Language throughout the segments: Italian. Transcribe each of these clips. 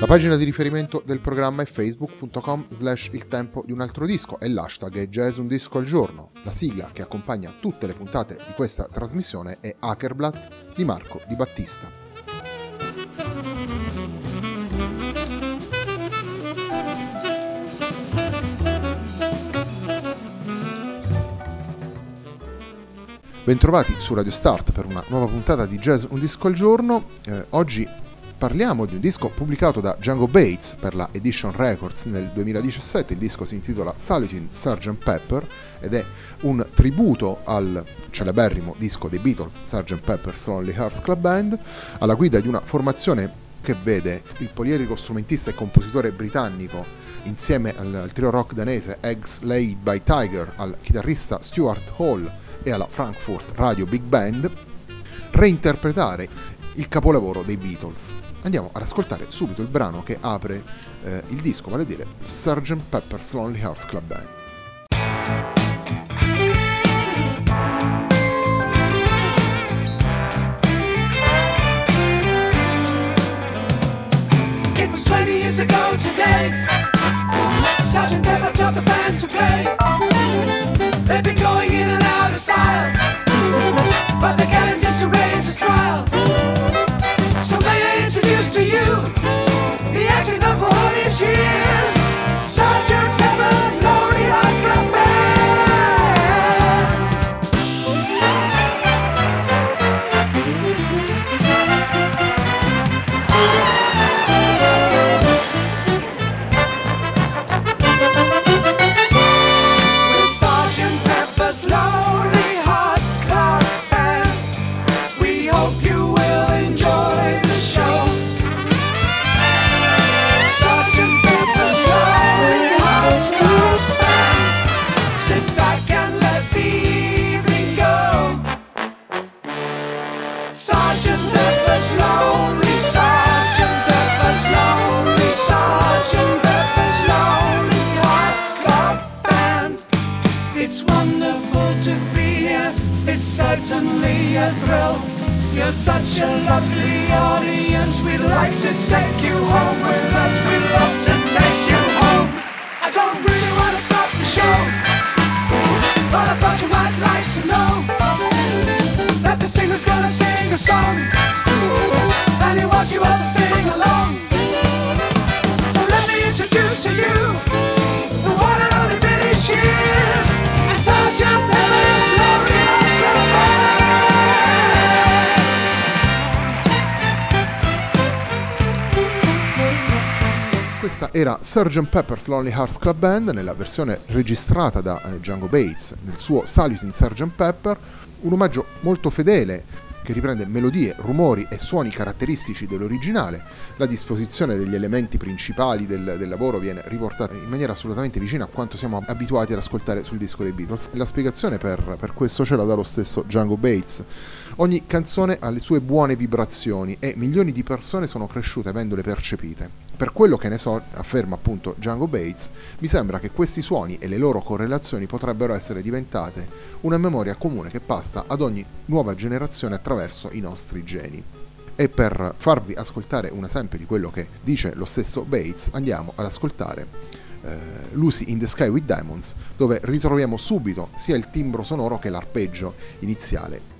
La pagina di riferimento del programma è facebook.com slash il tempo di un altro disco e l'hashtag è jazz un disco al giorno. La sigla che accompagna tutte le puntate di questa trasmissione è Hackerblatt di Marco Di Battista. Bentrovati su Radio Start per una nuova puntata di Jazz Un Disco al Giorno. Eh, oggi parliamo di un disco pubblicato da Django Bates per la Edition Records nel 2017. Il disco si intitola Saluting Sgt. Pepper ed è un tributo al celeberrimo disco dei Beatles, Sgt. Pepper's Lonely Hearts Club Band, alla guida di una formazione che vede il polierico strumentista e compositore britannico insieme al, al trio rock danese Eggs Laid by Tiger, al chitarrista Stuart Hall e alla Frankfurt Radio Big Band, reinterpretare il capolavoro dei Beatles. Andiamo ad ascoltare subito il brano che apre eh, il disco, vale a dire Sgt. Pepper's Lonely Hearts Club Band. It was 20 years ago today. Era Sgt. Pepper's Lonely Hearts Club Band nella versione registrata da eh, Django Bates nel suo Saluting Sgt. Pepper, un omaggio molto fedele che riprende melodie, rumori e suoni caratteristici dell'originale. La disposizione degli elementi principali del, del, lavoro viene riportata in maniera assolutamente vicina a quanto siamo abituati ad ascoltare sul disco dei Beatles. La spiegazione per, per questo ce la dà lo stesso Django Bates. Ogni canzone ha le sue buone vibrazioni e milioni di persone sono cresciute avendole percepite. Per quello che ne so, afferma appunto Django Bates, mi sembra che questi suoni e le loro correlazioni potrebbero essere diventate una memoria comune che passa ad ogni nuova generazione attraverso i nostri geni. E per farvi ascoltare un esempio di quello che dice lo stesso Bates, andiamo ad ascoltare eh, Lucy in the Sky with Diamonds, dove ritroviamo subito sia il timbro sonoro che l'arpeggio iniziale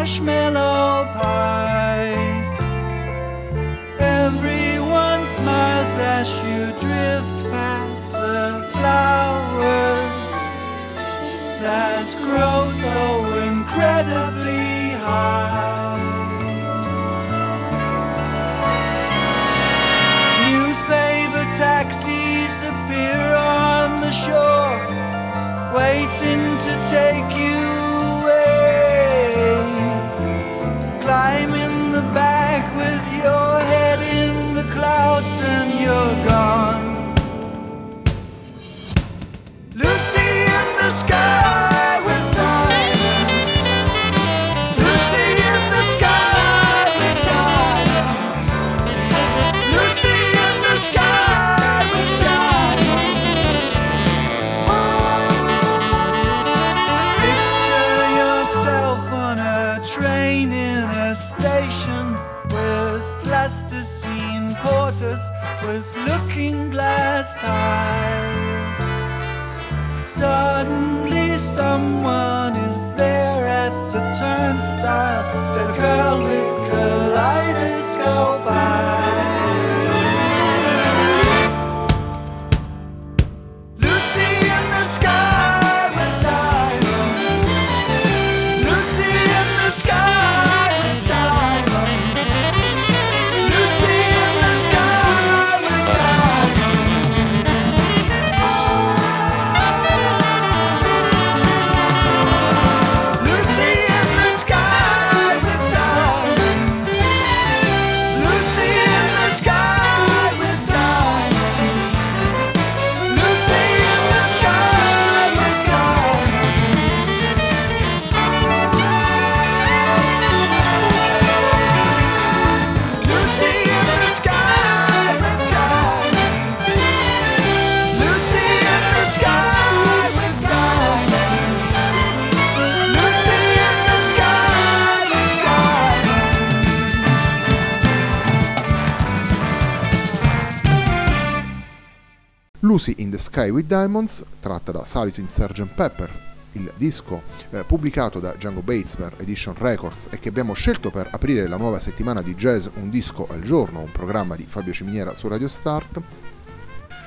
Marshmallow with looking glass ties. Suddenly, someone Lucy in the Sky with Diamonds, tratta da Solito in Sgt. Pepper, il disco eh, pubblicato da Django Bates per Edition Records e che abbiamo scelto per aprire la nuova settimana di jazz Un disco al giorno, un programma di Fabio Ciminiera su Radio Start.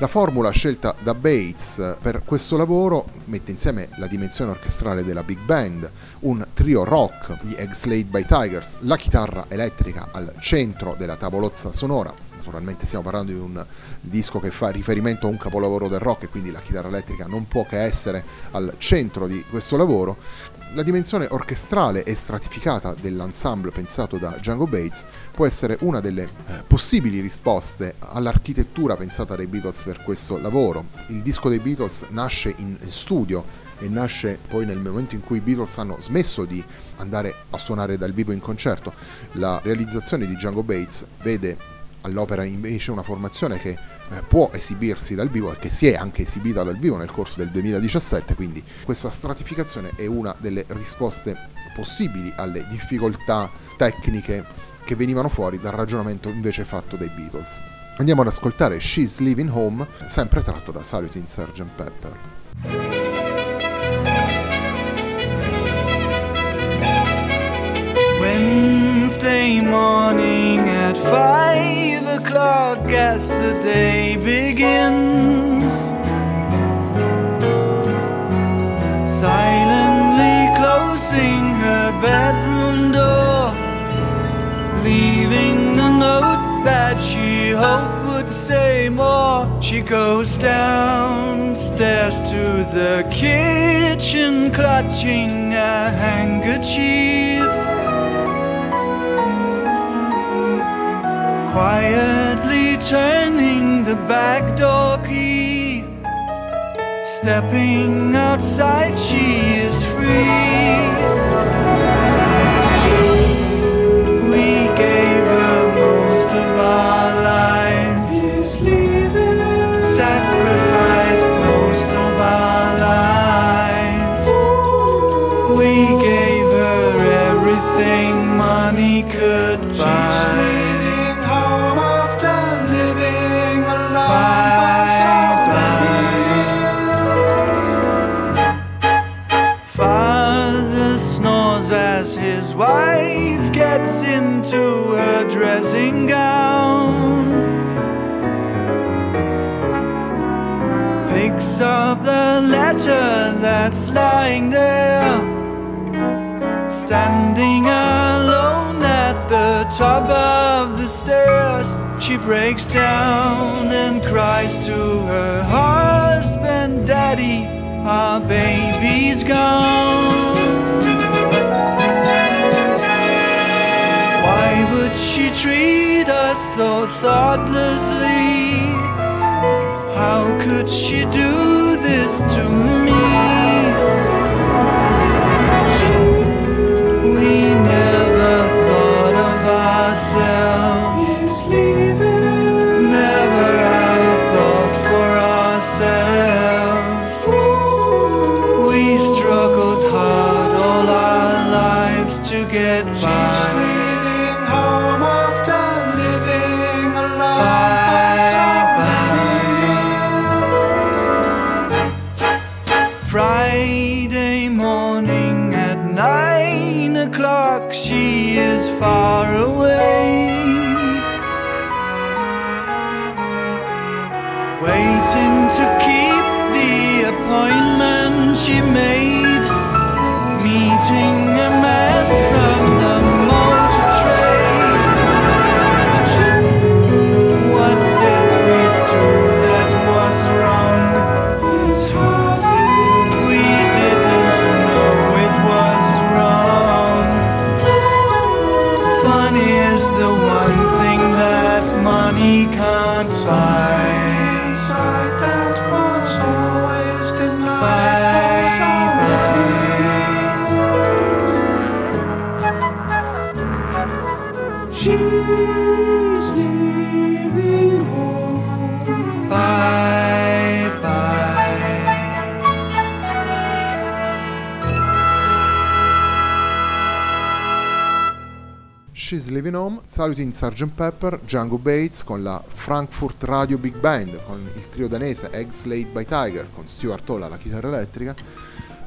La formula scelta da Bates eh, per questo lavoro mette insieme la dimensione orchestrale della big band, un trio rock, gli Egg Slayed by Tigers, la chitarra elettrica al centro della tavolozza sonora. Naturalmente stiamo parlando di un disco che fa riferimento a un capolavoro del rock e quindi la chitarra elettrica non può che essere al centro di questo lavoro. La dimensione orchestrale e stratificata dell'ensemble pensato da Django Bates può essere una delle eh, possibili risposte all'architettura pensata dai Beatles per questo lavoro. Il disco dei Beatles nasce in studio e nasce poi nel momento in cui i Beatles hanno smesso di andare a suonare dal vivo in concerto. La realizzazione di Django Bates vede all'opera invece una formazione che eh, può esibirsi dal vivo e che si è anche esibita dal vivo nel corso del 2017, quindi questa stratificazione è una delle risposte possibili alle difficoltà tecniche che venivano fuori dal ragionamento invece fatto dai Beatles. Andiamo ad ascoltare She's Living Home, sempre tratto da Salute in Sgt. Pepper. Wednesday morning at five o'clock as the day begins. Silently closing her bedroom door, leaving a note that she hoped would say more. She goes downstairs to the kitchen, clutching a handkerchief. Quietly turning the back door key. Stepping outside, she is free. We gave her most of our lives. Top of the stairs. She breaks down and cries to her husband, Daddy, our baby's gone. Why would she treat us so thoughtlessly? How could she do this to me? Living Home, saluti in Sgt. Pepper, Django Bates con la Frankfurt Radio Big Band, con il trio danese Egg Slade by Tiger, con Stuart Hall alla chitarra elettrica.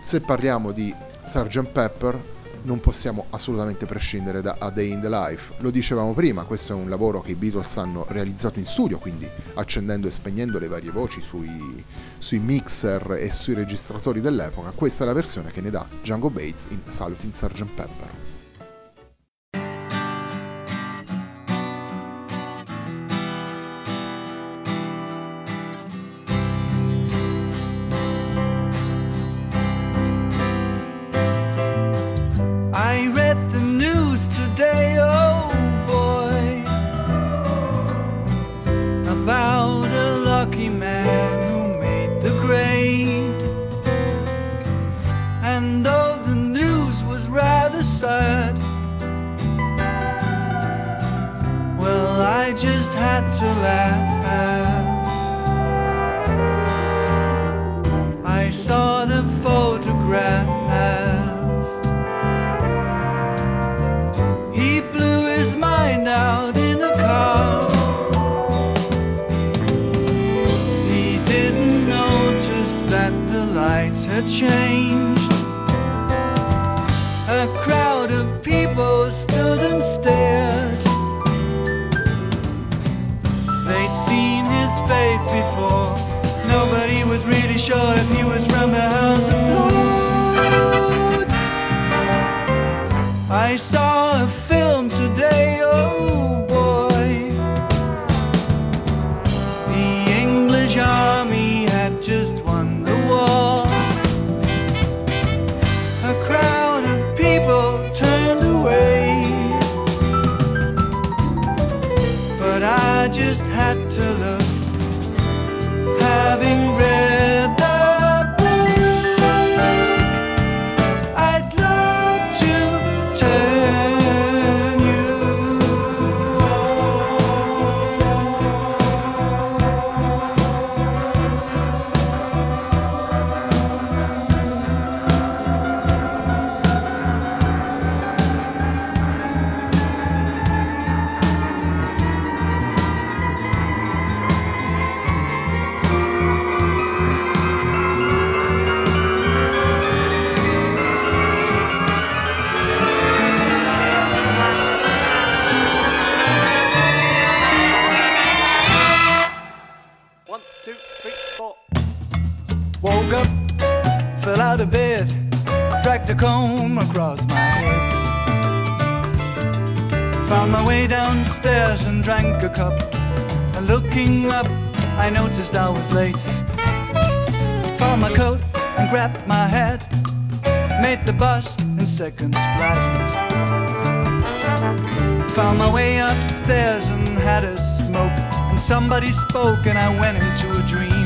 Se parliamo di Sgt. Pepper non possiamo assolutamente prescindere da A Day in the Life. Lo dicevamo prima, questo è un lavoro che i Beatles hanno realizzato in studio, quindi accendendo e spegnendo le varie voci sui, sui mixer e sui registratori dell'epoca. Questa è la versione che ne dà Django Bates in Salute in Sgt. Pepper. Saw I saw a comb across my head. Found my way downstairs and drank a cup. And looking up, I noticed I was late. Found my coat and grabbed my hat. Made the bus in seconds flat. Found my way upstairs and had a smoke. And somebody spoke, and I went into a dream.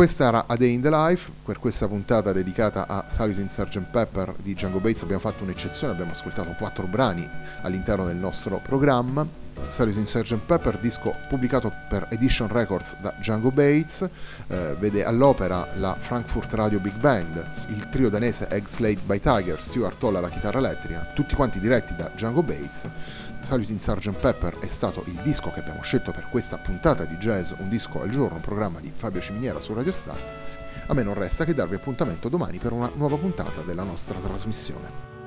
Questa era A Day in the Life, per questa puntata dedicata a Salute in Sgt. Pepper di Django Bates abbiamo fatto un'eccezione, abbiamo ascoltato quattro brani all'interno del nostro programma. Salute in Sgt. Pepper, disco pubblicato per Edition Records da Django Bates, eh, vede all'opera la Frankfurt Radio Big Band, il trio danese Egg Slate by Tiger, Stuart Hall alla chitarra elettrica, tutti quanti diretti da Django Bates. Salute in Sgt. Pepper è stato il disco che abbiamo scelto per questa puntata di jazz, un disco al giorno, un programma di Fabio Ciminiera su Radio Start. A me non resta che darvi appuntamento domani per una nuova puntata della nostra trasmissione.